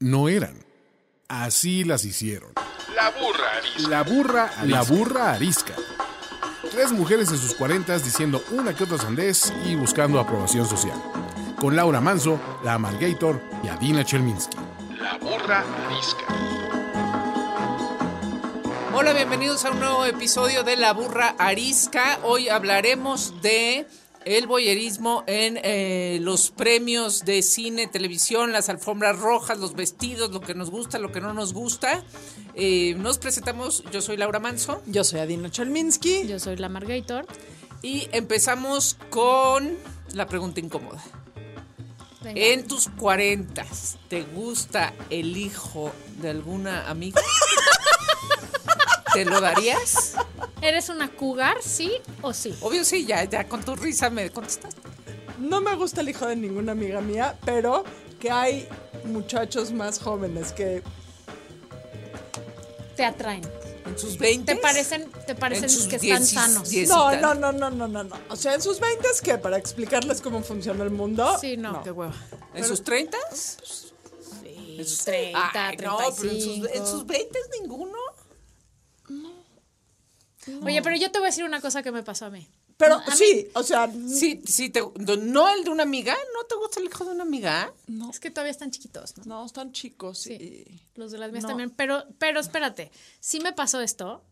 no eran. Así las hicieron. La burra arisca. La burra, la burra arisca. Tres mujeres en sus cuarentas diciendo una que otra sandez y buscando aprobación social. Con Laura Manso, la Amalgator y Adina Chelminsky. La burra arisca. Hola, bienvenidos a un nuevo episodio de La Burra Arisca. Hoy hablaremos de el boyerismo en eh, los premios de cine, televisión, las alfombras rojas, los vestidos, lo que nos gusta, lo que no nos gusta. Eh, nos presentamos, yo soy Laura Manso Yo soy Adina Chalminsky. Yo soy la Margator. y empezamos con la pregunta incómoda. Venga. En tus cuarentas, ¿te gusta el hijo de alguna amiga? ¿Te lo darías? ¿Eres una cougar, sí o sí? Obvio sí, ya, ya con tu risa me contestaste. No me gusta el hijo de ninguna amiga mía, pero que hay muchachos más jóvenes que Te atraen. En sus 20. ¿Te parecen, te parecen que están sanos? no, no, no, no, no, no, no. O sea, en sus 20 es que para explicarles cómo funciona el mundo. Sí, no. Qué hueva. ¿En sus 30? Sí, En sus 30, Ay, no, pero en sus, 35. en sus 20 ninguno. Oye, pero yo te voy a decir una cosa que me pasó a mí. Pero A mí- sí, o sea, Sí, sí, te, no el de una amiga. ¿No te gusta el hijo de una amiga? no, Es que todavía están chiquitos, ¿no? no, están chicos. Sí. y- Los de las mías No. también. Pero, pero espérate, sí me pasó esto.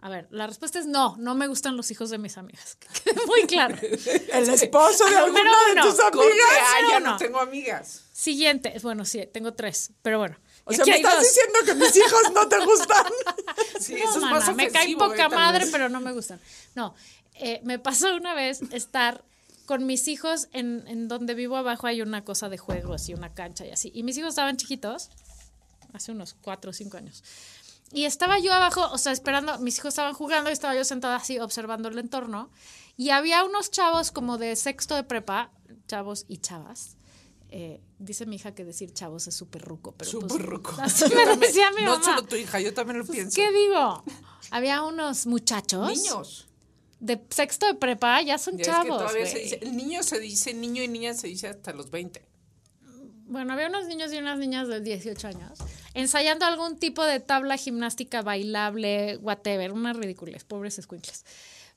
A ver, la respuesta es no, no me gustan los hijos de mis amigas. Muy claro. El esposo de alguna de tus Corte, amigas. ah, ya no? no tengo amigas. Siguiente, bueno, sí, tengo tres, pero bueno. O sea, me estás dos. diciendo que mis hijos no te gustan. Sí, No, eso es mana, más me cae poca eh, madre, vez. pero no me gustan. No, eh, me pasó una vez estar con mis hijos en, en donde vivo abajo hay una cosa de juegos y una cancha y así. Y mis hijos estaban chiquitos, hace unos cuatro o cinco años. Y estaba yo abajo, o sea, esperando, mis hijos estaban jugando y estaba yo sentada así observando el entorno. Y había unos chavos como de sexto de prepa, chavos y chavas. Eh, dice mi hija que decir chavos es súper ruco, pero pues, Súper ruco. así me decía mi No solo tu hija, yo también lo Pues, pienso. ¿Qué digo? Había unos muchachos Niños. de sexto de prepa, ya son Ya es que chavos. todavía se güey. dice, el niño se dice niño y niña se dice hasta los 20. Bueno, había unos niños y unas niñas de 18 años ensayando algún tipo de tabla gimnástica bailable, whatever, unas ridículas, pobres escuincles.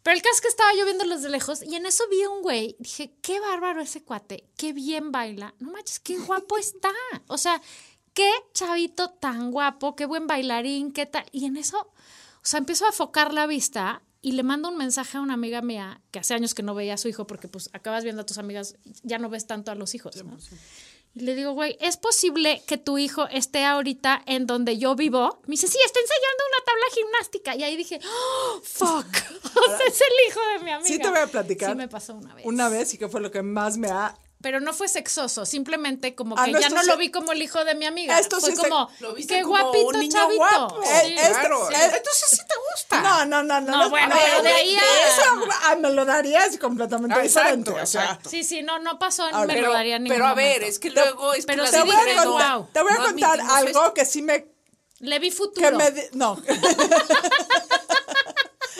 Pero el caso es que estaba yo viéndolos de lejos y en eso vi a un güey, dije, qué bárbaro ese cuate, qué bien baila, no manches, qué guapo está. O sea, qué chavito tan guapo, qué buen bailarín, qué tal. Y en eso, o sea, empiezo a focar la vista y le mando un mensaje a una amiga mía que hace años que no veía a su hijo porque pues acabas viendo a tus amigas, ya no ves tanto a los hijos, ¿no? Y le digo, güey, ¿es posible que tu hijo esté ahorita en donde yo vivo? Me dice, sí, está ensayando una tabla gimnástica. Y ahí dije, oh, fuck. O sea, es el hijo de mi amiga. Sí te voy a platicar. Sí me pasó una vez. Una vez y que fue lo que más me ha Pero no fue sexoso, simplemente como Ah, que no, ya esto no sí- lo vi como el hijo de mi amiga. Esto fue sí se- como, Lo viste qué como guapito un niño chavito. guapo. Sí. Eh, este- claro. eh, Entonces sí te gusta. No, no, no, no. No, bueno, pero de ahí a- Eso ah, me lo darías completamente Ah, diferente. exacto, o sea, exacto. Sí, sí, no, no pasó, Ahora, me Pero, lo daría ningún pero a ver, momento. es que luego es pero te voy dije, a contar, wow, te voy a no contar admitimos algo esto. que sí me... Le vi futuro. Que me no,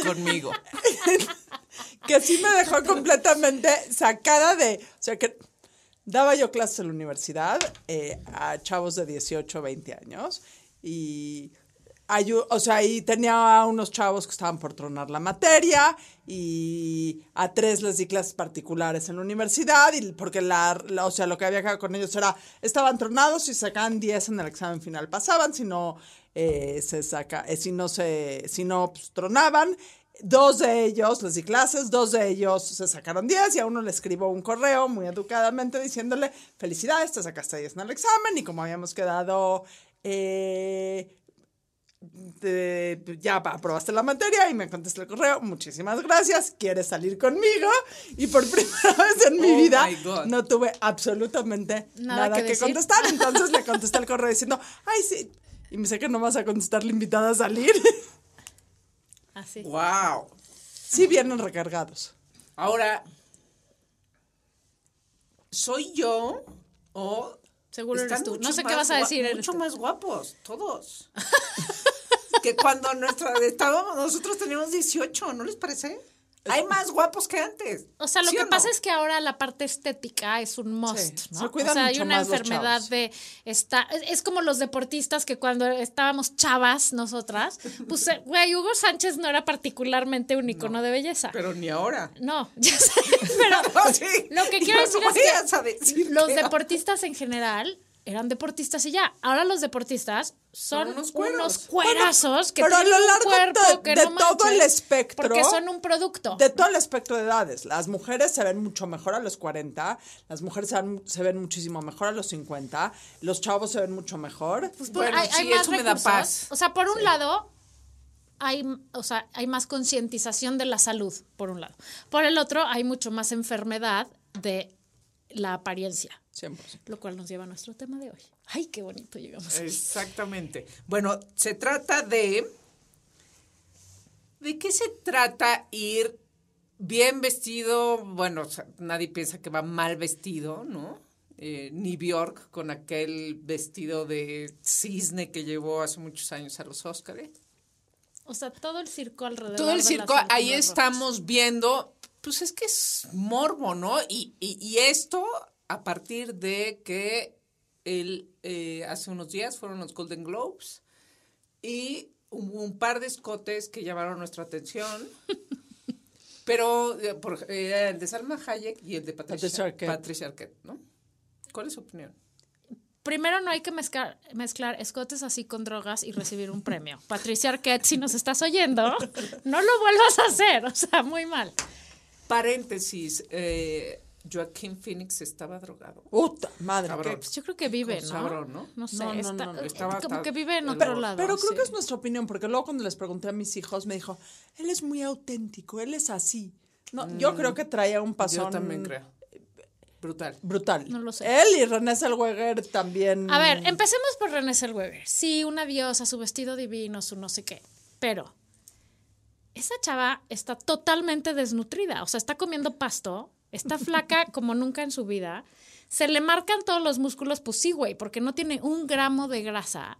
conmigo. que sí me dejó completamente sacada de... O sea, que daba yo clases en la universidad eh, a chavos de 18, 20 años y... O sea, y tenía a unos chavos que estaban por tronar la materia y a tres les di clases particulares en la universidad y porque la, o sea, lo que había que con ellos era, estaban tronados y sacaban 10 en el examen final, pasaban, si no, eh, se saca, eh, si no se, si no, pues, tronaban. Dos de ellos les di clases, dos de ellos se sacaron 10 y a uno le escribo un correo muy educadamente diciéndole, felicidades, te sacaste 10 en el examen y como habíamos quedado... eh, de- ya aprobaste la materia y me contesta el correo, muchísimas gracias, quieres salir conmigo y por primera vez en mi Oh vida no tuve absolutamente Nada nada, que contestar, entonces le contesté el correo diciendo, ay sí, y me sé que no vas a contestar la invitada a salir, Así. Wow. sí vienen recargados. Ahora, ¿soy yo o Seguro están eres tú. No mucho sé qué más vas a decir. Mucho más guapos, todos. que cuando nuestra estábamos, nosotros teníamos 18, ¿no les parece? Hay más guapos que antes. O sea, lo ¿Sí que no? pasa es que ahora la parte estética es un must, Sí, ¿no? se cuidan o sea, hay una enfermedad de esta es, es como los deportistas que cuando estábamos chavas nosotras, pues eh, güey, Hugo Sánchez no era particularmente un icono de belleza. Pero ni ahora. no, ya sé, pero No, sí. lo que quiero no decir es que decir los que- deportistas en general eran deportistas y ya. Ahora los deportistas son, unos unos, cueros. cuerazos que pero a tienen lo un largo cuerpo de- que de no todo el espectro, porque son un producto. De todo el espectro de edades. Las mujeres se ven mucho mejor a los 40, las mujeres se ven, se ven muchísimo mejor a los 50, los chavos se ven mucho mejor. Pues, Bueno, hay, hay sí, más eso me da paz. O sea, por un lado, hay, o sea, hay más concientización de la salud, por un lado. Por el otro, hay mucho más enfermedad de la apariencia, 100%. lo cual nos lleva a nuestro tema de hoy. Ay, qué bonito llegamos. aquí. Exactamente. Bueno, se trata de. ¿De qué se trata ir bien vestido? Bueno, o sea, nadie piensa que va mal vestido, ¿no? Eh, ni Bjork con aquel vestido de cisne que llevó hace muchos años a los Óscares. O sea, todo el circo alrededor. Todo el de circo, ahí estamos viendo, pues es que es morbo, ¿no? Y, y- y esto a partir de que el, eh, hace unos días fueron los Golden Globes y hubo un par de escotes que llamaron nuestra atención. Pero eh, por- eh, el de Salma Hayek y el de Patricia, Patricia Arquette. Patricia Arquette, ¿no? ¿Cuál es su opinión? Primero, no hay que mezclar, mezclar escotes así con drogas y recibir un premio. Patricia Arquette, si nos estás oyendo, no lo vuelvas a hacer. O sea, muy mal. Paréntesis, eh, Joaquín Phoenix estaba drogado. Puta madre. Cabrón. qué- Pues yo creo que vive, Con ¿no? sabrón, ¿no? No sé, No, no, está- no, no. Estaba como que vive en otro lado. Pero creo sí. que es nuestra opinión, porque luego cuando les pregunté a mis hijos, me dijo, él es muy auténtico, él es así. No, yo creo que traía un pasón Yo también creo. Brutal. brutal. No lo sé. Él y René Zellweger también. A ver, empecemos por René Zellweger. Sí, una diosa, su vestido divino, su no sé qué. Pero esa chava está totalmente desnutrida. O sea, está comiendo pasto, está flaca como nunca en su vida. Se le marcan todos los músculos, pues sí, güey, porque no tiene un gramo de grasa.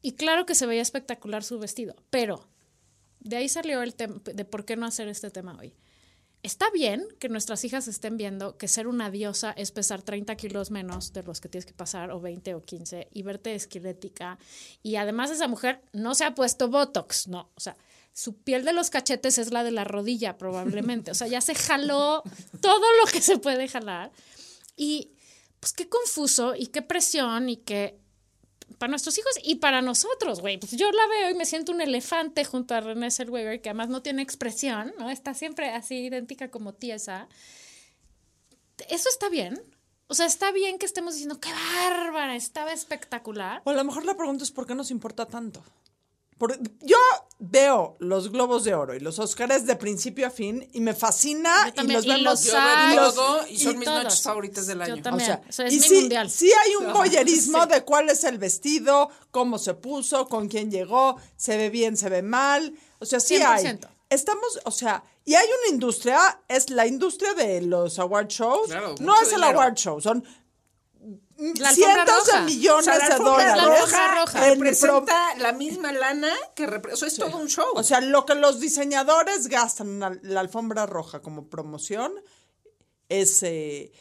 Y claro que se veía espectacular su vestido. Pero de ahí salió el tema de por qué no hacer este tema hoy. Está bien que nuestras hijas estén viendo que ser una diosa es pesar 30 kilos menos de los que tienes que pasar, o 20 o 15, y verte esquelética. Y además esa mujer no se ha puesto Botox, no. O sea, su piel de los cachetes es la de la rodilla, probablemente. O sea, ya se jaló todo lo que se puede jalar. Y pues qué confuso y qué presión y qué para nuestros hijos y para nosotros, güey. Pues yo la veo y me siento un elefante junto a René Zellweger, que además no tiene expresión, ¿no? Está siempre así idéntica como tiesa. ¿Eso está bien? O sea, está bien que estemos diciendo, qué bárbara, estaba espectacular. O a lo mejor la pregunta es por qué nos importa tanto. Por- yo veo los Globos de Oro y los Óscares de principio a fin y me fascina Yo y los y vemos los Yo hay, todo y son y mis todos. noches favoritas del Yo año. también. O sea, O sea, es y mi sí, mundial. sí hay un boyerismo sí. de cuál es el vestido, cómo se puso, con quién llegó, se ve bien, se ve mal. O sea, sí hay. 100%. Estamos, o sea, y hay una industria, es la industria de los award shows. Claro, no es el dinero. award show, son La alfombra cientos roja. de millones O sea, la de alfombra dólares. roja roja en representa la misma lana que repre- o sea, es todo un show. O sea, lo que los diseñadores gastan en la, la alfombra roja como promoción es eh,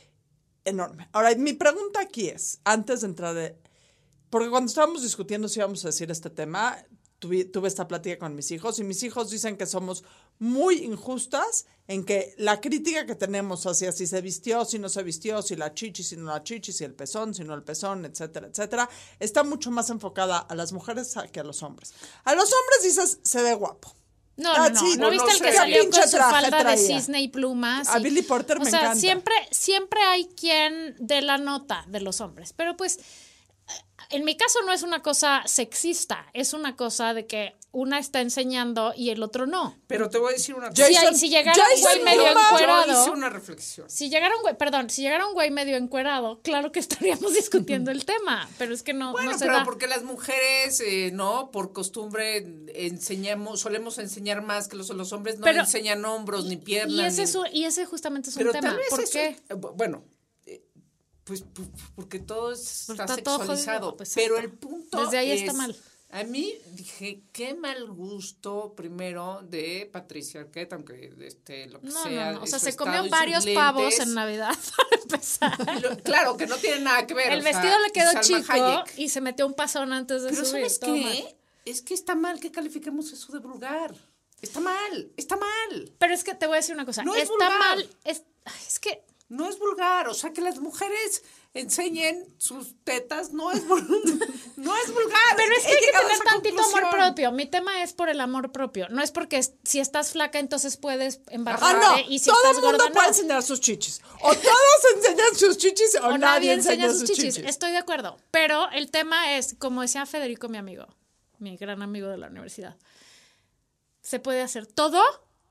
enorme. Ahora, mi pregunta aquí es, antes de entrar, de- porque cuando estábamos discutiendo si íbamos a decir este tema, tuve, tuve esta plática con mis hijos y mis hijos dicen que somos muy injustas en que la crítica que tenemos hacia si se vistió, si no se vistió, si la chichi, si no la chichi, si el pezón, si no el pezón, etcétera, etcétera, está mucho más enfocada a las mujeres que a los hombres. A los hombres dices, se ve guapo. No, Ah, no, no. sí, ¿No viste no el que sé. salió ¿Qué con su falda de cisne y plumas? A y- Billy Porter o me sea, encanta. Siempre, siempre hay quien dé la nota de los hombres. Pero pues, en mi caso no es una cosa sexista. Es una cosa de que una está enseñando y el otro no. Pero te voy a decir una cosa. Si, llegara un güey medio encuerado... hice una reflexión. Si llegara un güey, perdón, si llegara un güey medio encuerado, claro que estaríamos discutiendo el tema, pero es que no, Bueno, no se pero da. porque las mujeres, eh, ¿no? Por costumbre enseñamos, solemos enseñar más que los, los hombres no Pero- enseñan hombros ni piernas. Y ese, ni- y ese justamente es un pero tema. tal vez ¿Por eso- qué? eh, bu- Bueno, pues pu- porque todo es- Pues está, está sexualizado. pues, pero el punto Desde ahí está es, mal. A mí dije, qué mal gusto primero de Patricia Arquette, aunque este, lo que No, sea. no, no. O sea, se comió varios pavos en Navidad para empezar. Lo- Claro, que no tiene nada que ver. El sea, vestido le quedó Salma chico Hayek. y se metió un pasón antes de Pero subir. ¿sabes qué? Es que está mal que califiquemos eso de vulgar. Está mal, está mal. Pero es que te voy a decir una cosa. No es Está vulgar. mal. Es, es que No es vulgar, o sea, que las mujeres enseñen sus tetas no es, no es vulgar. Pero es que He hay que tener tantito amor propio. Mi tema es por el amor propio. No es porque si estás flaca entonces puedes Ah, embarazarte no. y si Todo estás el mundo gorda puede no. enseñar sus chichis. O todos enseñan sus chichis o, O nadie enseña sus chichis. Estoy de acuerdo. Pero el tema es, como decía Federico, mi amigo, mi gran amigo de la universidad, se puede hacer todo.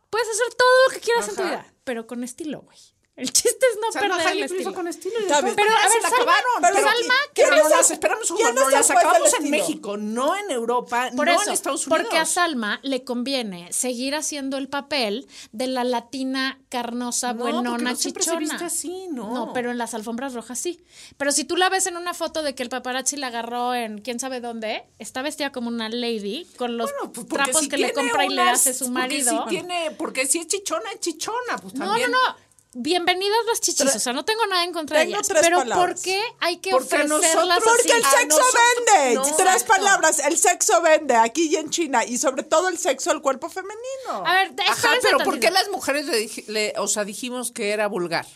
Puedes hacer todo lo que quieras en tu vida, pero con estilo, güey. El chiste es no Salma perder el estilo. con estilo bien. Pero, a se ver, la Salma- acabaron. pero Pero, Salma, pero ¿quién no las esperamos un no las acabamos en? México, no en Europa, Por no eso, en Estados Unidos. porque a Salma le conviene seguir haciendo el papel de la latina carnosa, No, porque buenona, no siempre se chichona. viste así, ¿no? No, pero en las alfombras rojas sí. Pero si tú la ves en una foto de que el paparazzi la agarró en quién sabe dónde, está vestida como una lady con los Bueno, pues porque trapos si que le tiene compra y le unas- hace su porque marido. Si tiene, porque si es chichona, es chichona, pues no, también. no, no. Bienvenidas las chichis, o sea, no tengo nada en contra de ellas. tres Pero palabras. ¿por qué hay que Porque ofrecerlas nosotros- así? Porque el A sexo nosotros- vende. no. Tres Exacto. palabras. El sexo vende aquí y en China. Y sobre todo el sexo del cuerpo femenino. A ver, Ajá, pero ¿por qué las mujeres le, le- o sea, dijimos que era vulgar?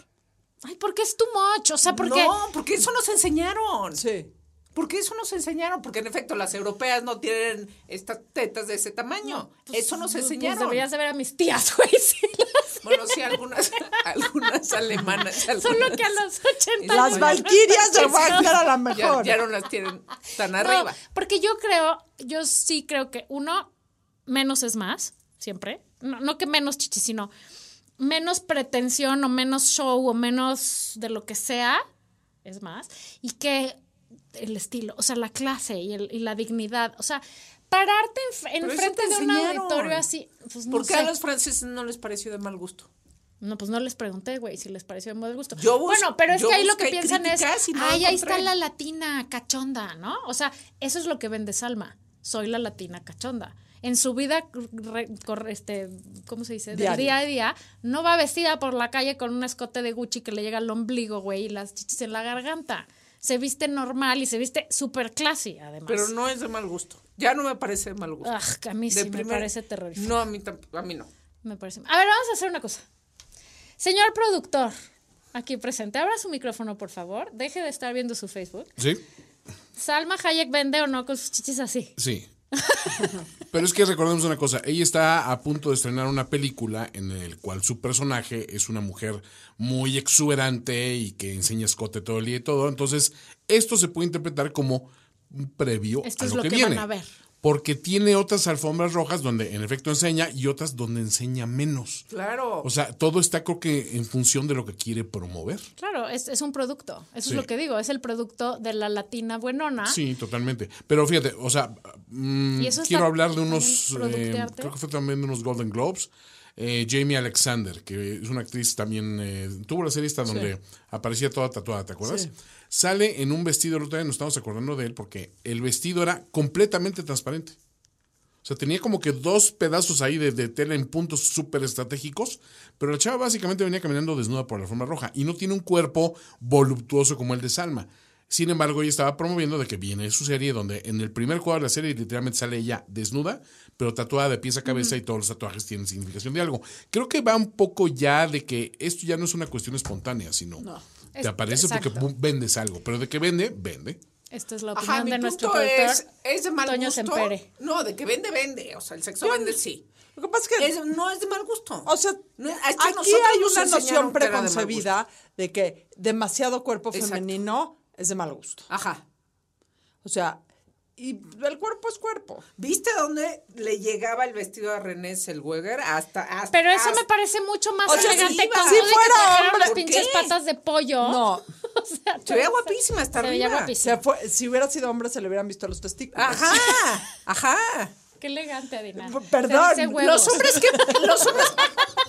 Ay, porque es too much, o sea, porque... No, porque eso nos enseñaron. Sí. Porque eso nos enseñaron, porque en efecto las europeas no tienen estas tetas de ese tamaño. eso nos Pues enseñaron. deberías de ver a mis tías, güey. sí, Bueno, sí, algunas, algunas alemanas. Solo que a los 80 Las valquirias de Wagner a la ya, mejor. ya no las tienen tan No, arriba. porque yo creo, yo sí creo que uno, menos es más, siempre. No, no que menos chichi, sino menos pretensión o menos show o menos de lo que sea, es más. Y que el estilo, o sea, la clase y, el- y la dignidad, o sea, pararte en, eso frente te de un auditorio así, pues no ¿Por qué sé. a los franceses no les pareció de mal gusto? No, pues no les pregunté, güey, si les pareció de mal gusto. Yo bus- bueno, pero es yo que ahí lo que piensan es, no ay, ahí está encontré". la latina cachonda, ¿no? O sea, eso es lo que vende Salma. Soy la latina cachonda. En su vida, re- este, ¿cómo se dice? Del día a día, no va vestida por la calle con un escote de Gucci que le llega al ombligo, güey, y las chichis en la garganta. Se viste normal y se viste súper classy, además. Pero no es de mal gusto. Ya no me parece de mal gusto. Ah, a mí sí De me primer- parece terrorífico. No, a mí, tamp- a mí no. Me parece. A ver, vamos a hacer una cosa. Señor productor, aquí presente, abra su micrófono, por favor. Deje de estar viendo su Facebook. ¿Sí? ¿Salma Hayek vende o no con sus chichis así? Sí. Pero es que recordemos una cosa, ella está a punto de estrenar una película en el cual su personaje es una mujer muy exuberante y que enseña escote todo el día y todo. Entonces, esto se puede interpretar como un previo Esto a es lo, lo que, que viene. van a ver. Porque tiene otras alfombras rojas donde en efecto enseña y otras donde enseña menos. Claro. O sea, todo está creo que en función de lo que quiere promover. Claro, es, es un producto. Eso Sí. es lo que digo. Es el producto de la latina buenona. Sí, totalmente. Pero fíjate, o sea, mm, quiero hablar de unos, eh, productearte. creo que fue también de unos Golden Globes. Eh, Jamie Alexander, que es una actriz también, eh, tuvo la serie esta donde aparecía toda tatuada, ¿te acuerdas? Sale en un vestido, el otro día nos estamos acordando de él porque el vestido era completamente transparente. O sea, tenía como que dos pedazos ahí de, de tela en puntos súper estratégicos, pero la chava básicamente venía caminando desnuda por la forma roja y no tiene un cuerpo voluptuoso como el de Salma. Sin embargo, ella estaba promoviendo de que viene su serie donde en el primer cuadro de la serie literalmente sale ella desnuda, pero tatuada de pies a cabeza y todos los tatuajes tienen significación de algo. Creo que va un poco ya de que esto ya no es una cuestión espontánea, sino Es- aparece porque exacto. vendes algo, pero de que vende, vende. Esta es la Ajá, opinión mi de nuestro productor. es, es de mal Toño gusto. Sempere. No, de que vende, vende. O sea, el sexo vende, sí. Lo que pasa es que, Es- no es de mal gusto. o sea, No aquí hay una noción de preconcebida de, que demasiado cuerpo Exacto. femenino es de mal gusto. Ajá. O sea, y el cuerpo es cuerpo. ¿Viste dónde le llegaba el vestido a René Zellweger? Hasta, hasta Pero eso hasta- me parece mucho más O sea, elegante si si fuera hombre- las ¿Por pinches qué? patas de pollo. No, O sea, Se veía guapísima veía arriba. guapísima. se fue- si hubiera sido hombre se le hubieran visto los testículos. Ajá, ajá. Qué elegante, Adina. Perdón, Los hombres que los hombres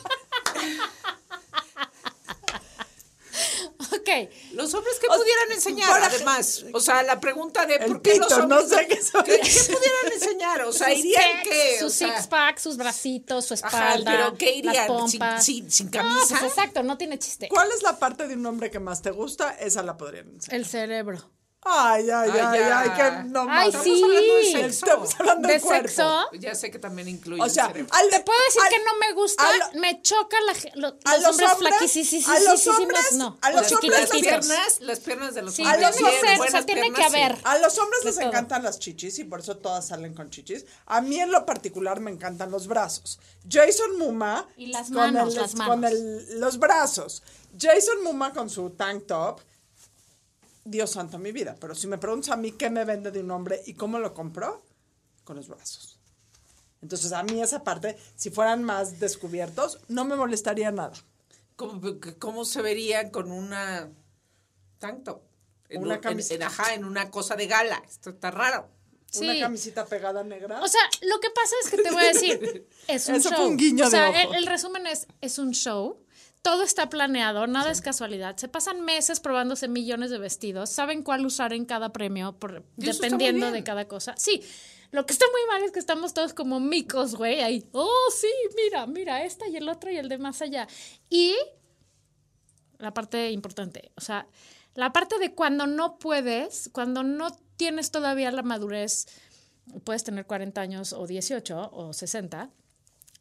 Ok, Los hombres que pudieran enseñar, para- además. O sea, la pregunta de por qué los pito, no hombres. sé qué son. ¿Qué, qué pudieran enseñar? O sea, Sus irían pecs, que. Sus six pack, sus bracitos, su Ajá, espalda. pero ¿qué irían? Las ¿Sin- pompas. sin- sin No, camisa? pues exacto, no tiene chiste. ¿Cuál es la parte de un hombre que más te gusta? Esa la podrían enseñar. El cerebro. Ay, ay, Ay, ay, ya. ay, que no Ay, más. sí. hablando de sexo. Estamos hablando De sexo. Ya sé que también incluye. O el sea, al- Te puedo decir al- que no me gusta, lo- me choca la, lo- a los, hombres hombres- flaquísimos. a los hombres- no. a los las, hombres las piernas, las piernas de los Sí, A hombres. ser, o sea, tiene que sí. haber. A los hombres De les todo. encantan las chichis y por eso todas salen con chichis. A mí en lo particular me encantan los brazos. Jason Muma Y las con manos, el- las con el- los brazos. Jason Muma con su tank top. Dios santo mi vida. Pero si me preguntas a mí qué me vende de un hombre y cómo lo compró, con los brazos. Entonces a mí esa parte, si fueran más descubiertos, no me molestaría nada. ¿Cómo, cómo se vería con una? En Una un- en- camisa. en- ajá, en una cosa de gala. Esto está raro. Una camisita pegada negra. O sea, lo que pasa es que te voy a decir, es un Eso show. fue un guiño o sea, de ojo. El, el resumen es, es un show. Todo está planeado, nada es casualidad. Se pasan meses probándose millones de vestidos, saben cuál usar en cada premio, por- dependiendo de cada cosa. Sí, lo que está muy mal es que estamos todos como micos, güey, ahí. Oh, sí, mira, mira, esta y el otro y el de más allá. Y la parte importante, o sea, la parte de cuando no puedes, cuando no tienes todavía la madurez, puedes tener 40 años o 18 o 60,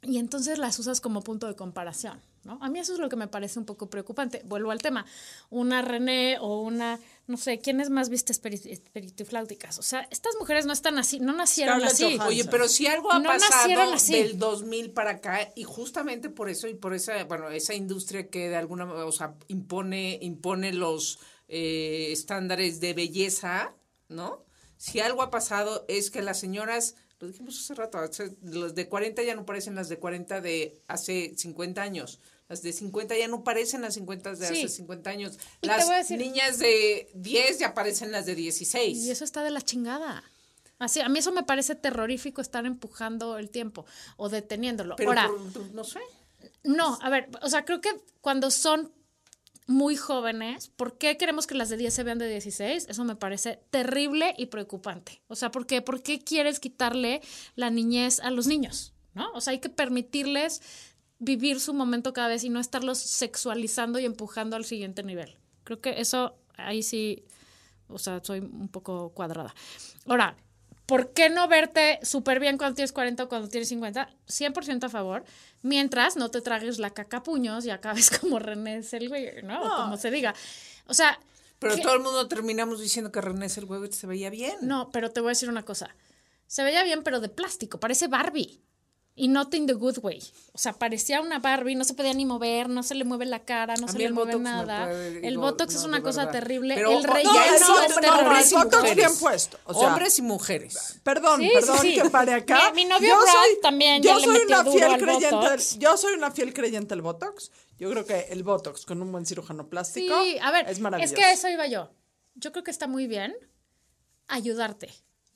y entonces las usas como punto de comparación, ¿no? A mí eso es lo que me parece un poco preocupante. Vuelvo al tema. Una René o una, no sé, ¿quiénes más viste espiri- espiritifláuticas? O sea, estas mujeres no están así, no nacieron Scarlett así. Johansson. Oye, pero si algo ha No pasado del 2000 para acá y justamente por eso y por esa, bueno, esa industria que de alguna manera, o sea, impone, impone los eh, estándares de belleza, ¿no? Si algo ha pasado es que las señoras, lo dijimos hace rato, hace- las de 40 ya no parecen las de 40 de hace 50 años. Las de 50 ya no parecen las 50 de Sí. hace 50 años. Y Las decir- niñas de 10 ya parecen las de 16. Y eso está de la chingada. Así, a mí eso me parece terrorífico estar empujando el tiempo o deteniéndolo. pero Ahora, por- no sé. no, a ver, o sea, creo que cuando son muy jóvenes, ¿por qué queremos que las de 10 se vean de 16? Eso me parece terrible y preocupante. O sea, ¿por qué, ¿por qué quieres quitarle la niñez a los niños? ¿No? O sea, hay que permitirles vivir su momento cada vez y no estarlos sexualizando y empujando al siguiente nivel. Creo que eso ahí sí, o sea, soy un poco cuadrada. Ahora, ¿por qué no verte súper bien cuando tienes 40 o cuando tienes 50? 100% a favor, mientras no te tragues la caca puños y acabes como René Zellweger, ¿no? O como se diga. O sea, Pero ¿qué- todo el mundo terminamos diciendo que René Zellweger se veía bien. no, pero te voy a decir una cosa. Se veía bien, pero de plástico, parece Barbie. Y not in the good way. O sea, parecía una Barbie, no se podía ni mover, no se le mueve la cara, no A se le mueve nada. puede- el digo, botox no, es una cosa verdad. terrible. Pero, el relleno no, es terrible. no, hombres y botox mujeres. bien puesto, o sea- hombres y mujeres. Perdón, Sí, perdón sí. que pare acá. Mi- mi novio Brad también ya yo le soy metió una fiel creyente. Botox. Yo soy una fiel creyente del Botox. Yo creo que el Botox con un buen cirujano plástico Sí, a ver, es es, maravilloso. que a eso iba yo. Yo creo que está muy bien ayudarte.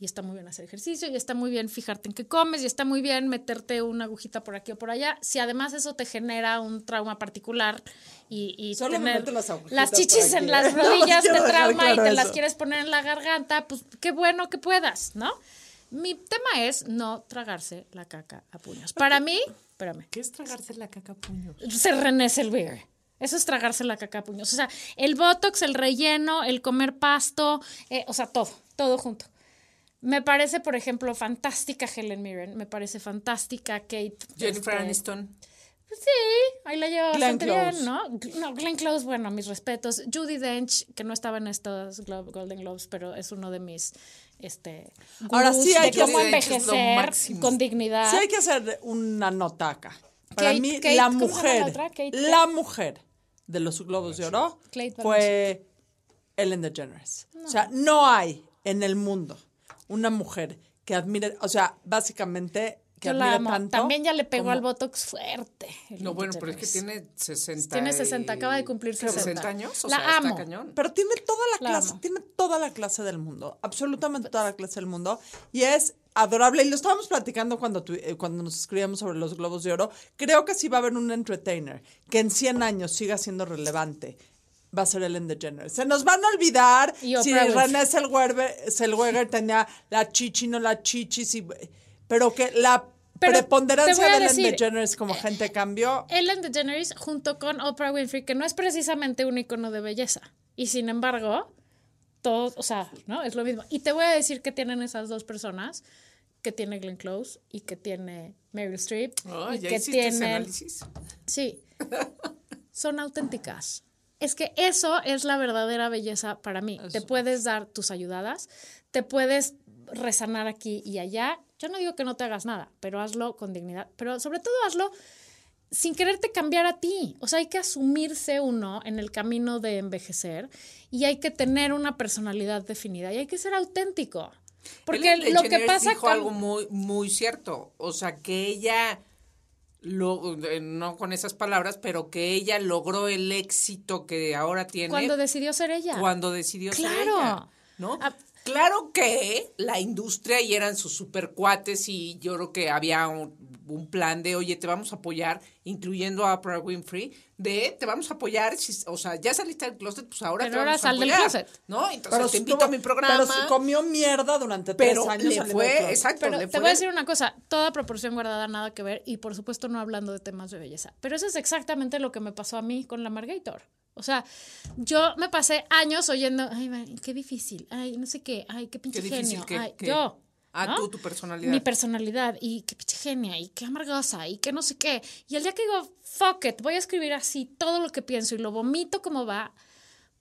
Y está muy bien hacer ejercicio, y está muy bien fijarte en qué comes, y está muy bien meterte una agujita por aquí o por allá. Si además eso te genera un trauma particular y, y Solo tener las chichis en las rodillas te quiero dejar trauma y te las quieres poner en la garganta, pues qué bueno que puedas, ¿no? Mi tema es no tragarse la caca a puños. Para mí, espérame, ¿Qué es tragarse la caca a puños? se René Zellweger. Eso es tragarse la caca a puños. O sea, el botox, el relleno, el comer pasto, eh, o sea, todo, todo junto. Me parece, por ejemplo, fantástica Helen Mirren, me parece fantástica Kate. Jennifer este, Aniston. Sí, ahí la lleva bastante bien, ¿no? No, Glenn Close, bueno, mis respetos. Judy Dench, que no estaba en estos Glo- Golden Globes, pero es uno de mis, este, Ahora sí hay de que- cómo envejecer con dignidad. Sí hay que hacer una nota acá. Para Kate- mí, Kate- la ¿cómo se llama mujer, la otra? Kate- la mujer de los Globos de Oro fue Ellen DeGeneres. O sea, no hay en el mundo una mujer que admire, o sea, básicamente que Yo admire la amo. tanto. También ya le pegó como- al Botox fuerte. No, bueno, pero es que tiene 60. Tiene 60, acaba de cumplir 60. 60 años. O La sea, amo. está cañón. Pero tiene toda la, La clase, amo. tiene toda la clase del mundo, absolutamente toda la clase del mundo. Y es adorable. Y lo estábamos platicando cuando, tu- eh, cuando nos escribíamos sobre los Globos de Oro. Creo que sí va a haber un entertainer que en 100 años siga siendo relevante, va a ser Ellen DeGeneres. Se nos van a olvidar si. René Zellweger, Zellweger tenía la chichi, no la chichi, sí, pero que la Pero preponderancia de Ellen decir, DeGeneres como gente cambió. Ellen DeGeneres junto con Oprah Winfrey, que no es precisamente un icono de belleza. Y sin embargo, todos, o sea, ¿no? Es lo mismo. Y te voy a decir que tienen esas dos personas, que tiene Glenn Close y que tiene Meryl Streep. Oh, y ya que hiciste ese tienen. análisis. Sí. Son auténticas. Es que eso es la verdadera belleza para mí. Te puedes dar tus ayudadas, te puedes resanar aquí y allá. Yo no digo que no te hagas nada, pero hazlo con dignidad. Pero sobre todo hazlo sin quererte cambiar a ti. O sea, hay que asumirse uno en el camino de envejecer y hay que tener una personalidad definida y hay que ser auténtico. Porque Ellen lo que pasa dijo algo muy, muy cierto. O sea, que ella, lo, eh, no con esas palabras, pero que ella logró el éxito que ahora tiene cuando decidió ser ella. cuando decidió ser Claro. ella, ¿no? Ah. Claro que la industria y eran sus super cuates y yo creo que había un, un plan de, oye, te vamos a apoyar, incluyendo a Oprah Winfrey, de, te vamos a apoyar, si, o sea, ya saliste del closet, pues ahora Pero te ahora vamos a sal del apoyar, closet. ¿no? Entonces te sí invito tuvo- a mi programa. Pero se comió mierda durante pero tres años. le del fue, exacto, Pero le te fue voy a del- decir una cosa, toda proporción guardada, nada que ver, y por supuesto no hablando de temas de belleza. Pero eso es exactamente lo que me pasó a mí con la Margator. O sea, yo me pasé años oyendo, ay, qué difícil, ay, no sé qué, ay, qué pinche Qué difícil genio, que- ay, que- yo. Ah, ¿no? tú, tu personalidad. Mi personalidad, y qué pinche genia, y qué amargosa, y qué no sé qué. Y el día que digo, fuck it, voy a escribir así todo lo que pienso y lo vomito como va,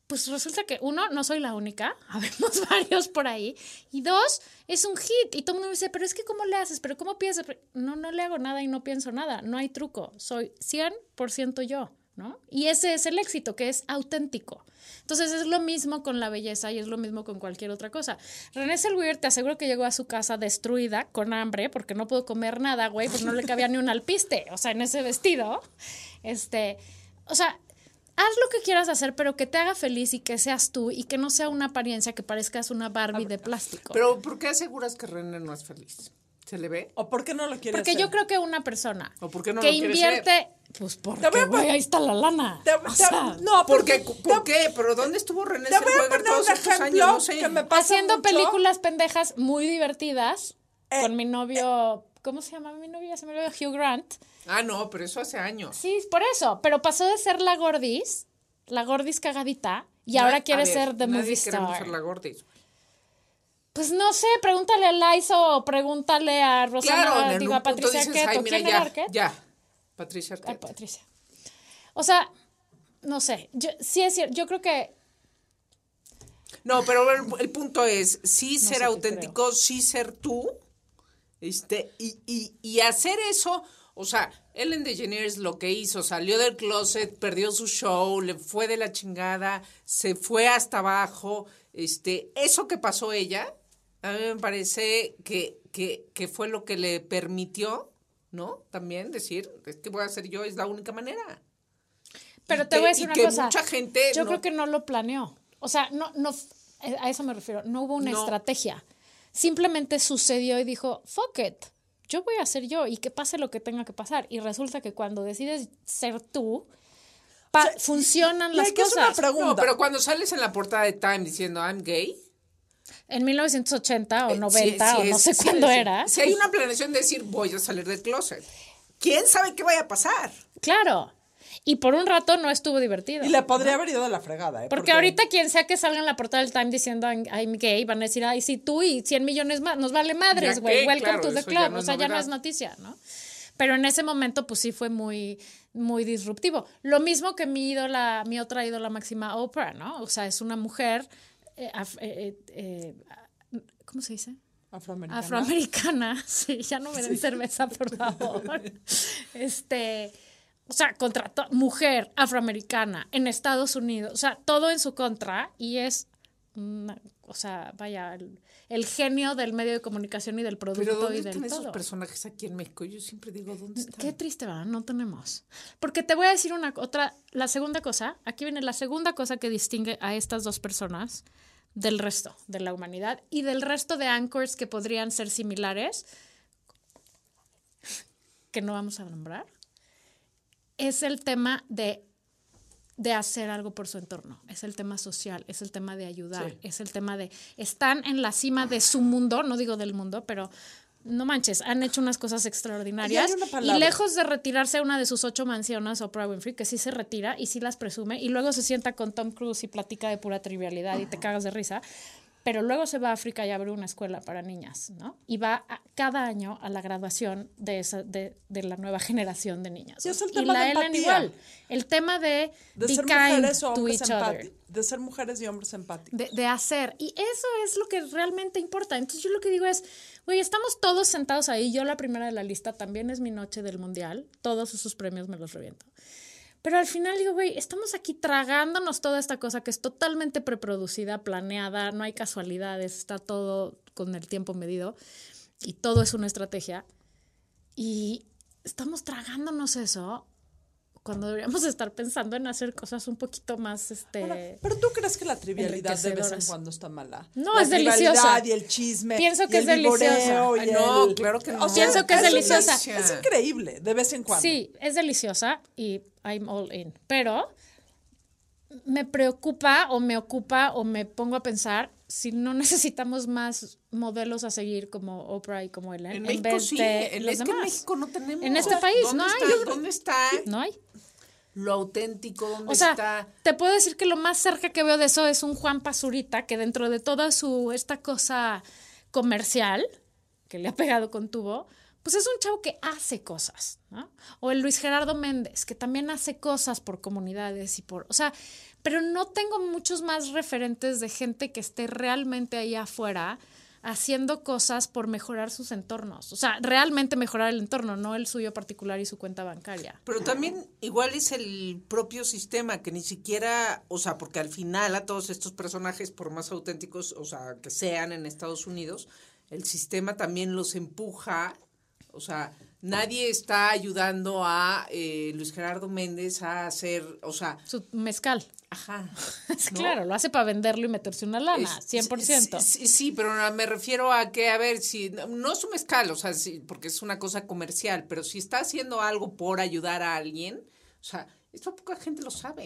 pues resulta que uno, no soy la única, habemos varios por ahí, y dos, es un hit, y todo el mundo me dice, pero es que ¿cómo le haces? ¿Pero cómo piensas? No, no le hago nada y no pienso nada, no hay truco, soy 100% yo, ¿no? Y ese es el éxito, que es auténtico. Entonces es lo mismo con la belleza y es lo mismo con cualquier otra cosa. René Zellweger te aseguro que llegó a su casa destruida, con hambre, porque no pudo comer nada, güey, pues no le cabía ni un alpiste, o sea, en ese vestido. Este, o sea, haz lo que quieras hacer, pero que te haga feliz y que seas tú y que no sea una apariencia que parezcas una Barbie de plástico. Pero ¿por qué aseguras que René no es feliz? ¿Se le ve? ¿O por qué no lo quiere porque hacer? yo creo que una persona ¿O por qué no que lo invierte, pues voy porque, pon- ahí está la lana. Te- O te- sea, no, ¿Por porque qué? ¿Por qué? ¿Pero dónde estuvo René Te voy a Zellweger poner todos un estos ejemplo años? No sé. que me pasa haciendo mucho. películas pendejas muy divertidas Eh, con mi novio, ¿cómo se llama mi novio? Ya Se me olvidó, Hugh Grant. Ah, no, pero eso hace años. Sí, por eso, pero pasó de ser la gordis, la gordis cagadita, y ahora quiere ver, ser the nadie movie star. ser la gordis. Pues no sé, pregúntale a Liza o pregúntale a Rosana, Claro, digo, a Patricia dices, Arquette, ay, ¿o mira, ¿quién ya, era Arquette? ya. Patricia Arquette. Patricia. O sea, no sé, yo, sí es cierto, yo creo que No, pero el, el punto es sí ser auténtico, sí ser tú, este, y, y, y hacer eso, o sea, Ellen DeGeneres lo que hizo, salió del closet, perdió su show, le fue de la chingada, se fue hasta abajo, este, eso que pasó ella, a mí me parece que, que, que fue lo que le permitió, ¿no? También decir, es que voy a hacer yo, es la única manera. Pero Y te que- voy a decir y una que cosa. mucha gente Yo no- creo que no lo planeó. O sea, no, no, a eso me refiero. No hubo una No. estrategia. Simplemente sucedió y dijo, fuck it. Yo voy a ser yo y que pase lo que tenga que pasar. Y resulta que cuando decides ser tú, pa- funcionan y las hay que hacer una cosas. pregunta. No, pero cuando sales en la portada de Time diciendo I'm gay, En 1980 o Eh, 90 sí, sí o no sé sí, cuándo era. Si hay una planeación de decir voy a salir del closet. ¿Quién sabe qué vaya a pasar? Claro. Y por un rato no estuvo divertido. Y le podría haber ido de la fregada, ¿eh? Porque ahorita quien sea que salga en la portada del Time diciendo I'm, gay, van a decir, ay, sí, tú y 100 millones más, nos vale madres, güey, welcome claro, to the club, no o sea, ya no es noticia, ¿no? Pero en ese momento, pues sí fue muy, muy disruptivo. Lo mismo que mi ídola, mi otra ídola máxima, Oprah, ¿no? O sea, es una mujer, eh, af- eh, eh, eh, ¿cómo se dice? Afroamericana. Afroamericana, sí, ya no me den cerveza, por favor. Este, o sea, contrató mujer afroamericana en Estados Unidos, o sea, todo en su contra y es, una- o sea, vaya, el, el genio del medio de comunicación y del Pero producto ¿dónde y están del esos todo. personajes aquí en México? Yo siempre digo, ¿dónde están? Qué triste, ¿verdad? No tenemos. Porque te voy a decir una otra, la segunda cosa, aquí viene la segunda cosa que distingue a estas dos personas del resto de la humanidad y del resto de anchors que podrían ser similares, que no vamos a nombrar, es el tema de de hacer algo por su entorno. Es el tema social, es el tema de ayudar, es el tema de están en la cima de su mundo, no digo del mundo, pero no manches, han hecho unas cosas extraordinarias. Y Y, lejos de retirarse a una de sus ocho mansiones, Oprah Winfrey, que sí se retira y sí las presume, y luego se sienta con Tom Cruise y platica de pura trivialidad y te cagas de risa. Pero luego se va a África y abre una escuela para niñas, ¿no? Y va a- cada año a la graduación de, esa, de, de la nueva generación de niñas. Y es el y tema la de Ellen empatía. igual. El tema de, De be ser kind mujeres o to hombres each other. De ser mujeres y hombres empáticos. de, de hacer. Y eso es lo que realmente importa. Entonces yo lo que digo es, güey, estamos todos sentados ahí. Yo la primera de la lista también es mi noche del mundial. Todos esos premios me los reviento. Pero al final digo, güey, estamos aquí tragándonos toda esta cosa que es totalmente preproducida, planeada, no hay casualidades, está todo con el tiempo medido y todo es una estrategia. Y estamos tragándonos eso cuando deberíamos estar pensando en hacer cosas un poquito más, este... Ahora, Pero tú crees que la trivialidad de vez en cuando está mala. No, La es deliciosa. y el chisme. Pienso y que el es deliciosa. Ay, no, el- claro que no. O sea, Pienso que es deliciosa. Es increíble, de vez en cuando. Sí, es deliciosa y I'm all in. Pero me preocupa o me ocupa o me pongo a pensar si no necesitamos más modelos a seguir como Oprah y como Ellen En en, México vez sí, de en, los es que en demás. México no tenemos. En este país ¿Dónde no hay. está? ¿Dónde está ¿No hay? lo auténtico? ¿Dónde O sea, está? te puedo decir que lo más cerca que veo de eso es un Juan Pazurita que dentro de toda su esta cosa comercial que le ha pegado con tubo, pues es un chavo que hace cosas, ¿no? O el Luis Gerardo Méndez, que también hace cosas por comunidades y por, o sea, pero no tengo muchos más referentes de gente que esté realmente ahí afuera haciendo cosas por mejorar sus entornos, o sea, realmente mejorar el entorno, no el suyo particular y su cuenta bancaria. Pero también igual es el propio sistema que ni siquiera, o sea, porque al final a todos estos personajes, por más auténticos, o sea, que sean en Estados Unidos, el sistema también los empuja, o sea, nadie está ayudando a eh, Luis Gerardo Méndez a hacer, o sea, Su mezcal. ajá. ¿no? Claro, lo hace para venderlo y meterse una lana, Es- 100%. Sí, sí, sí, pero me refiero a que, a ver, si no es un mezcal, o sea, sí, porque es una cosa comercial, pero si está haciendo algo por ayudar a alguien, o sea, esto poca gente lo sabe.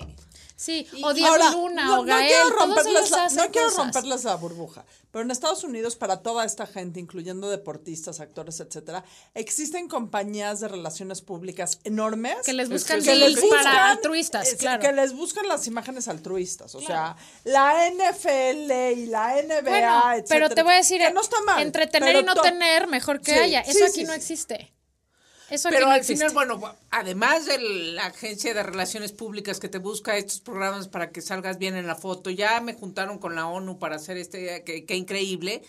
Sí, Y- o Diego Luna, no, o no Gael, quiero todos romperles ellos la, no quiero cosas. romperles la burbuja, pero en Estados Unidos para toda esta gente, incluyendo deportistas, actores, etcétera, existen compañías de relaciones públicas enormes Que les Es buscan que les para buscan- altruistas, es- claro. Que les buscan las imágenes altruistas. O sea, la NFL y la NBA, Bueno, etcétera. pero te voy a decir, que no está mal. entretener y no tener, mejor que Sí, haya. sí, Eso aquí sí, no sí. existe. Eso Pero no al existe. final, bueno, además de la agencia de relaciones públicas que te busca estos programas para que salgas bien en la foto, ya me juntaron con la ONU para hacer este, que, que increíble.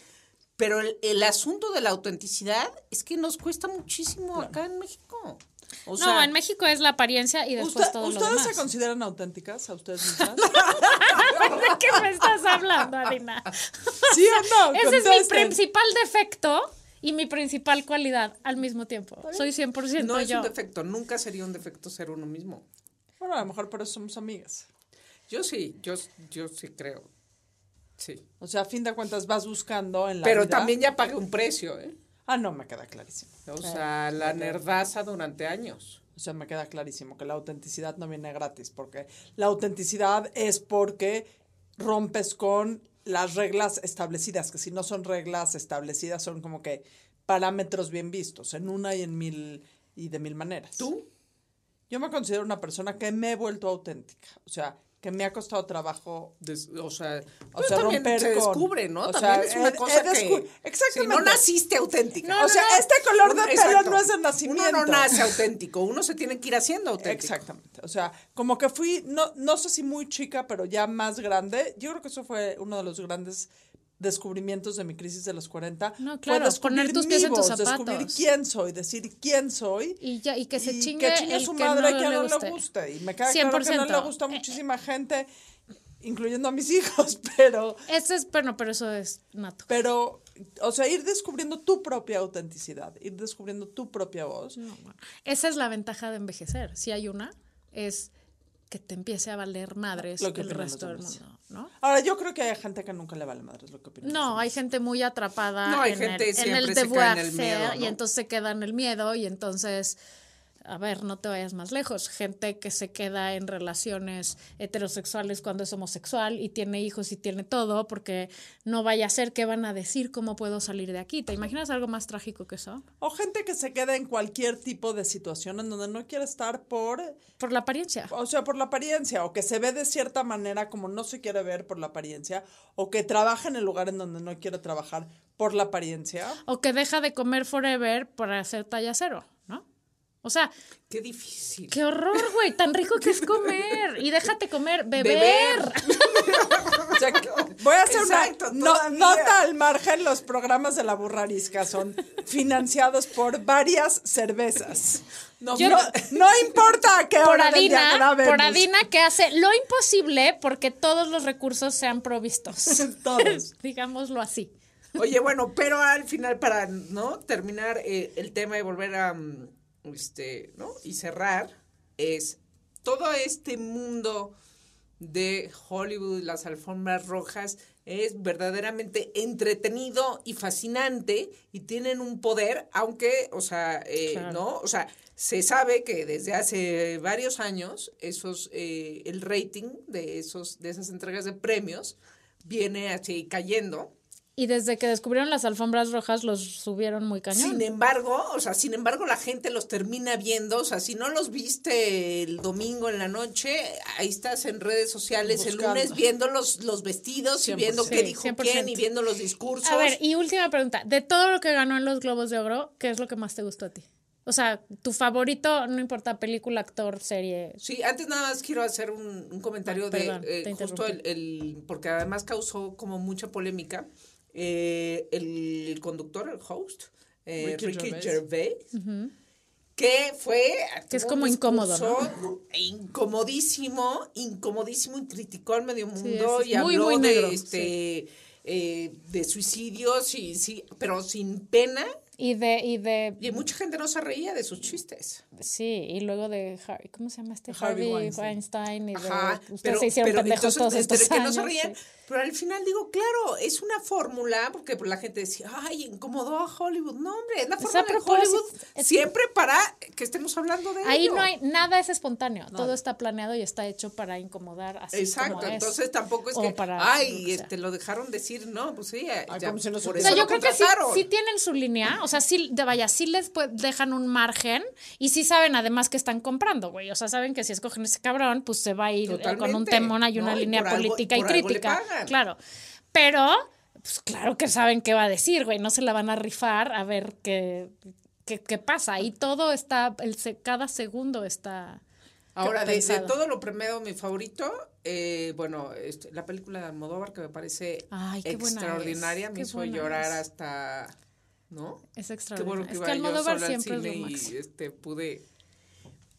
Pero el, el asunto de la autenticidad es que nos cuesta muchísimo acá en México. O no, en México es la apariencia y después ¿Usted- todo lo ¿Ustedes demás. se consideran auténticas a ustedes mismas? ¿De qué me estás hablando, Adina? ¿Sí o no? Ese es mi Contesten. principal defecto y mi principal cualidad al mismo tiempo. Soy 100% no es yo. un defecto, nunca sería un defecto ser uno mismo. Bueno, a lo mejor por eso somos amigas. Yo sí, yo, yo sí creo. Sí. O sea, a fin de cuentas vas buscando en la Pero vida- también ya pagué un precio, ¿eh? Ah, no, me queda clarísimo. O sea, la nerdaza durante años. O sea, me queda clarísimo que la autenticidad no viene gratis, porque la autenticidad es porque rompes con las reglas establecidas, que si no son reglas establecidas son como que parámetros bien vistos, en una y en mil y de mil maneras. ¿Tú? Yo me considero una persona que me he vuelto auténtica, o sea, que me ha costado trabajo Des- o sea, O sea, también romper se con- descubre, ¿no? o también sea, es una he- cosa he que Exactamente. si no naciste auténtica. No, o sea, este color de pelo Exacto. no es de nacimiento. Uno no nace auténtico, uno se tiene que ir haciendo auténtico. Exactamente. O sea, como que fui, no, no sé si muy chica, pero ya más grande. Yo creo que eso fue uno de los grandes descubrimientos de mi crisis de los 40. No, Fue claro, descubrir poner tus pies en tus voz, Descubrir zapatos. quién soy, decir quién soy. Y, ya, y que se y chingue, que chingue el su que madre no que le no guste. le guste. Y me queda claro que no le 100%. gusta a muchísima gente, incluyendo a mis hijos, pero... Ese es, bueno, pero eso es nato. Pero, o sea, ir descubriendo tu propia autenticidad, ir descubriendo tu propia voz. No, bueno. Esa es la ventaja de envejecer. Si hay una, es que te empiece a valer madres Lo que el resto del mundo, ¿no? Ahora, yo creo que hay gente que nunca le vale madre, es lo que opinan. No, hay gente muy atrapada No, hay en gente el, en el en el y entonces se queda en el miedo y entonces a ver, no te vayas más lejos. Gente que se queda en relaciones heterosexuales cuando es homosexual y tiene hijos y tiene todo, porque no vaya a ser que van a decir cómo puedo salir de aquí. ¿Te imaginas algo más trágico que eso? O gente que se queda en cualquier tipo de situación en donde no quiere estar por, Por la apariencia. o sea, por la apariencia, o que se ve de cierta manera como no se quiere ver por la apariencia, o que trabaja en el lugar en donde no quiere trabajar por la apariencia. O que deja de comer forever para hacer talla cero. O sea, Qué difícil. qué horror, güey, tan rico que es comer. Y déjate comer, beber. Beber. O sea, que- voy a hacer Exacto, una no- nota al margen, los programas de la burrarisca son financiados por varias cervezas. No, Yo- no, no importa a qué Por hora del día Adina, grabemos. por Adina que hace lo imposible porque todos los recursos sean provistos. Todos. Digámoslo así. Oye, bueno, pero al final para no terminar eh, el tema y volver a mm, este, ¿no? Y cerrar es todo este mundo de Hollywood, las alfombras rojas es verdaderamente entretenido y fascinante y tienen un poder, aunque, o sea, eh, Claro. ¿no? O sea, se sabe que desde hace varios años esos, eh, el rating de esos, de esas entregas de premios viene así cayendo. Y desde que descubrieron las alfombras rojas los subieron muy cañón. Sin embargo, o sea, sin embargo la gente los termina viendo, o sea, si no los viste el domingo en la noche, ahí estás en redes sociales el lunes viendo los, los vestidos y viendo qué Sí, dijo 100%. quién y viendo los discursos. A ver, y última pregunta. De todo lo que ganó en los Globos de Oro, ¿qué es lo que más te gustó a ti? O sea, tu favorito, no importa, película, actor, serie. Sí, antes nada más quiero hacer un, un comentario de Perdón, eh, te justo el- porque además causó como mucha polémica eh, el conductor, el host, eh, Ricky Ricky, Gervais. Gervais, que fue Que es como incómodo, discurso incomodísimo, incomodísimo y criticó al medio mundo y muy, habló muy de negro, este eh, de suicidios y sí, pero sin pena Y de, y de, y mucha gente no se reía de sus chistes. sí, y luego de Harvey, ¿cómo se llama este? Harvey Harvey, Weinstein. Weinstein. y de, Ajá, ustedes pero, se hicieron pero pendejos entonces, todos entre estos que no años. se reían, sí. Pero al final digo, claro, es una fórmula, porque pues, la gente decía, ay, incomodó a Hollywood. No, hombre, es la Es fórmula a de Hollywood es- siempre para que estemos hablando de Ahí ello. no hay, nada es espontáneo, todo está planeado y está hecho para incomodar así Exacto, como es. entonces tampoco es O que, para lo ay, que sea. este, lo dejaron decir, no, pues sí, ya, como si no por supiera. O sea, eso yo lo creo que sí, sí tienen su línea, o sea, sí, de vaya, sí les pue- dejan un margen y sí saben además que están comprando, güey. O sea, saben que si escogen ese cabrón, pues se va a ir eh, con un temón, hay una ¿no? Y línea algo- política y por algo le crítica. Claro. Pero, pues claro que saben qué va a decir, güey. No se la van a rifar a ver qué, qué, qué pasa. Y todo está, el, cada segundo está. Ahora, de, todo lo premiado, mi favorito, eh, bueno, este, la película de Almodóvar que me parece Ay, qué buena extraordinaria, es, me qué hizo llorar es. hasta, ¿no? Es Qué extraordinario. bueno que es iba que yo Almodóvar al siempre es lo cine y este, pude...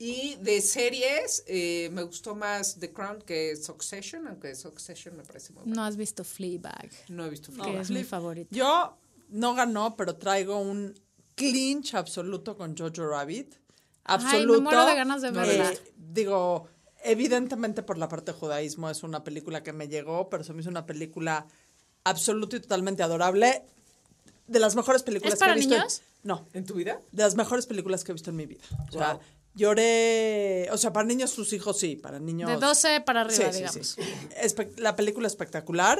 Y de series, eh, me gustó más The Crown que Succession, aunque Succession me parece muy buena. No has visto Fleabag, No he visto que Fleabag. es mi favorito. Yo no ganó, pero traigo un clinch absoluto con Jojo Rabbit. Ay, me Absoluto. muero de ganas de Eh, digo, evidentemente por la parte de judaísmo es una película que me llegó, pero se me hizo una película absoluta y totalmente adorable. De las mejores películas ¿Es para que he visto. en- niños? no, ¿En tu vida? de las mejores películas que he visto en mi vida. O sea. Lloré, o sea, para niños sus hijos sí, para niños De 12 para arriba, Sí, digamos. sí. Espe- la película espectacular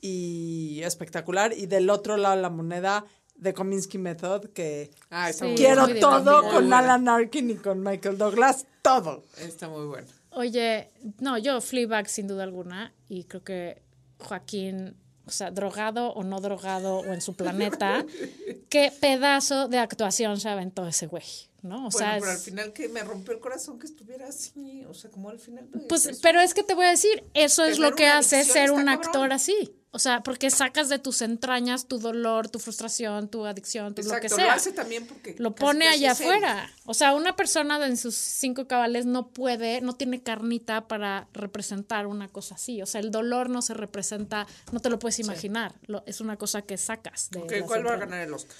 y espectacular y del otro lado de la moneda The Kominsky Method que Ah, está Sí, muy quiero muy todo con. Alan Arkin y con Michael Douglas, todo. Está muy bueno. Oye, no, yo Fleabag sin duda alguna y creo que Joaquín, o sea, drogado o no drogado o en su planeta, qué pedazo de actuación se aventó ese güey, ¿no? O bueno, sea, pero al final que me rompió el corazón que estuviera así, o sea, como al final... pues, eso. pero es que te voy a decir, eso es lo que hace ser un cabrón. actor así. O sea, porque sacas de tus entrañas tu dolor, tu frustración, tu adicción, tu lo que Exacto, sea. lo hace también porque... lo pone casi allá él. afuera. O sea, una persona de en sus cinco cabales no puede, no tiene carnita para representar una cosa así. O sea, el dolor no se representa, no te lo puedes imaginar. Lo- es una cosa que sacas de ¿Cuál va a ganar el Oscar?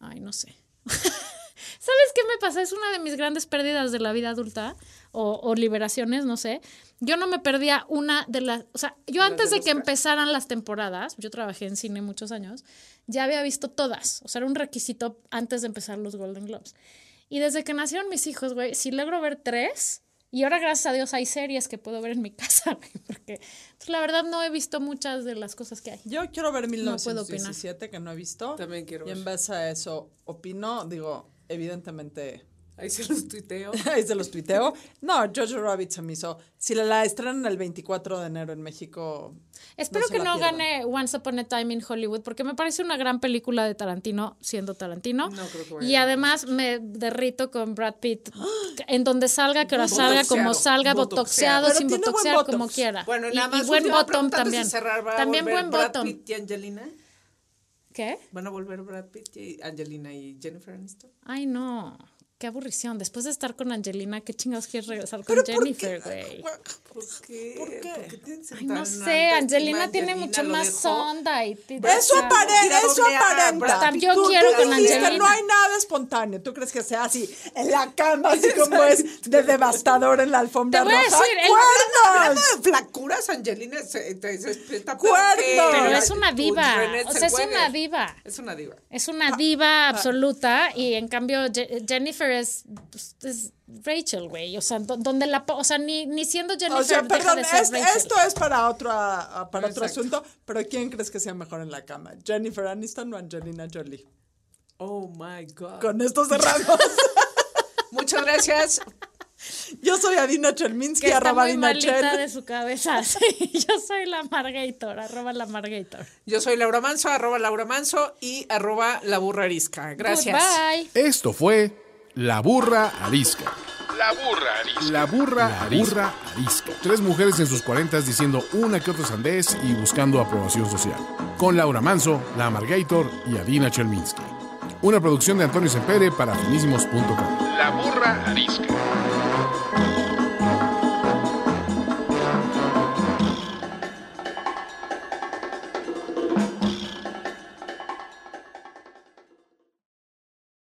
Ay, no sé. ¿Sabes qué me pasa? Es una de mis grandes pérdidas de la vida adulta o, o liberaciones, no sé. Yo no me perdía una de las... O sea, yo antes de que empezaran las temporadas, yo trabajé en cine muchos años, ya había visto todas. O sea, era un requisito antes de empezar los Golden Globes. Y desde que nacieron mis hijos, güey, si logro ver tres, y ahora gracias a Dios hay series que puedo ver en mi casa, güey, porque pues, la verdad no he visto muchas de las cosas que hay. Yo quiero ver No puedo opinar. 1917, que no he visto. También quiero Y ver. en base a eso opino, digo, evidentemente, Ahí se los tuiteo. ahí se los tuiteo. No, Jojo Rabbit se me hizo. Si la, la estrenan el 24 de enero en México. Espero que no gane Once Upon a Time in Hollywood, porque me parece una gran película de Tarantino, siendo Tarantino. No creo que vaya y a además me derrito con Brad Pitt. En donde salga, que ahora salga, como salga, botoxeado, sin buen botoxear, botox. como quiera. Bueno, y, nada más. y buen última bottom también. cerrar, ¿va a También buen Brad bottom. Pitt y Angelina? ¿Qué? ¿Van a volver Brad Pitt y Angelina y Jennifer Aniston? Ay, no. Qué aburrición. Después de estar con Angelina, ¿qué chingados quieres regresar con Jennifer, güey? ¿Por qué? ¿Por qué? tienes Ay, no sé, Angelina tiene Angelina mucho más dejó. onda. Y ti- Eso aparenta, eso A, aparenta. Yo Tú- quiero tú con dijiste, Angelina. No hay nada espontáneo. ¿Tú crees que sea así en la cama, así como es de devastador en la alfombra Te voy a roja? decir, el- Hablando ¡Cuernos! Angelina se, te- se- está Pero es una diva. O sea, es una diva. Es una diva. Es una diva absoluta y en cambio Je- Jennifer es, es Rachel, güey. O sea, do- donde la, o sea, ni, ni siendo Jennifer O sea, deja perdón, de ser es- esto es para otro, ah, para otro asunto, pero ¿quién crees que sea mejor en la cama? ¿Jennifer Aniston o Angelina Jolie? Oh my God. Con esto cerramos. Muchas gracias. Yo soy Adina Chelminsky, que está arroba muy Adina malita Chel. de su cabeza. Sí, yo soy la Margator, arroba la Margator. Yo soy Laura Manso, arroba Laura Manso y arroba la burra arisca. Gracias. Goodbye. Esto fue La Burra Arisca. La burra arisca. La burra, arisca. arisca. Tres mujeres en sus cuarentas diciendo una que otra sandez y buscando aprobación social. Con Laura Manso, La Margator y Adina Chelminsky. Una producción de Antonio Sempere para finísimos.com. La burra arisca.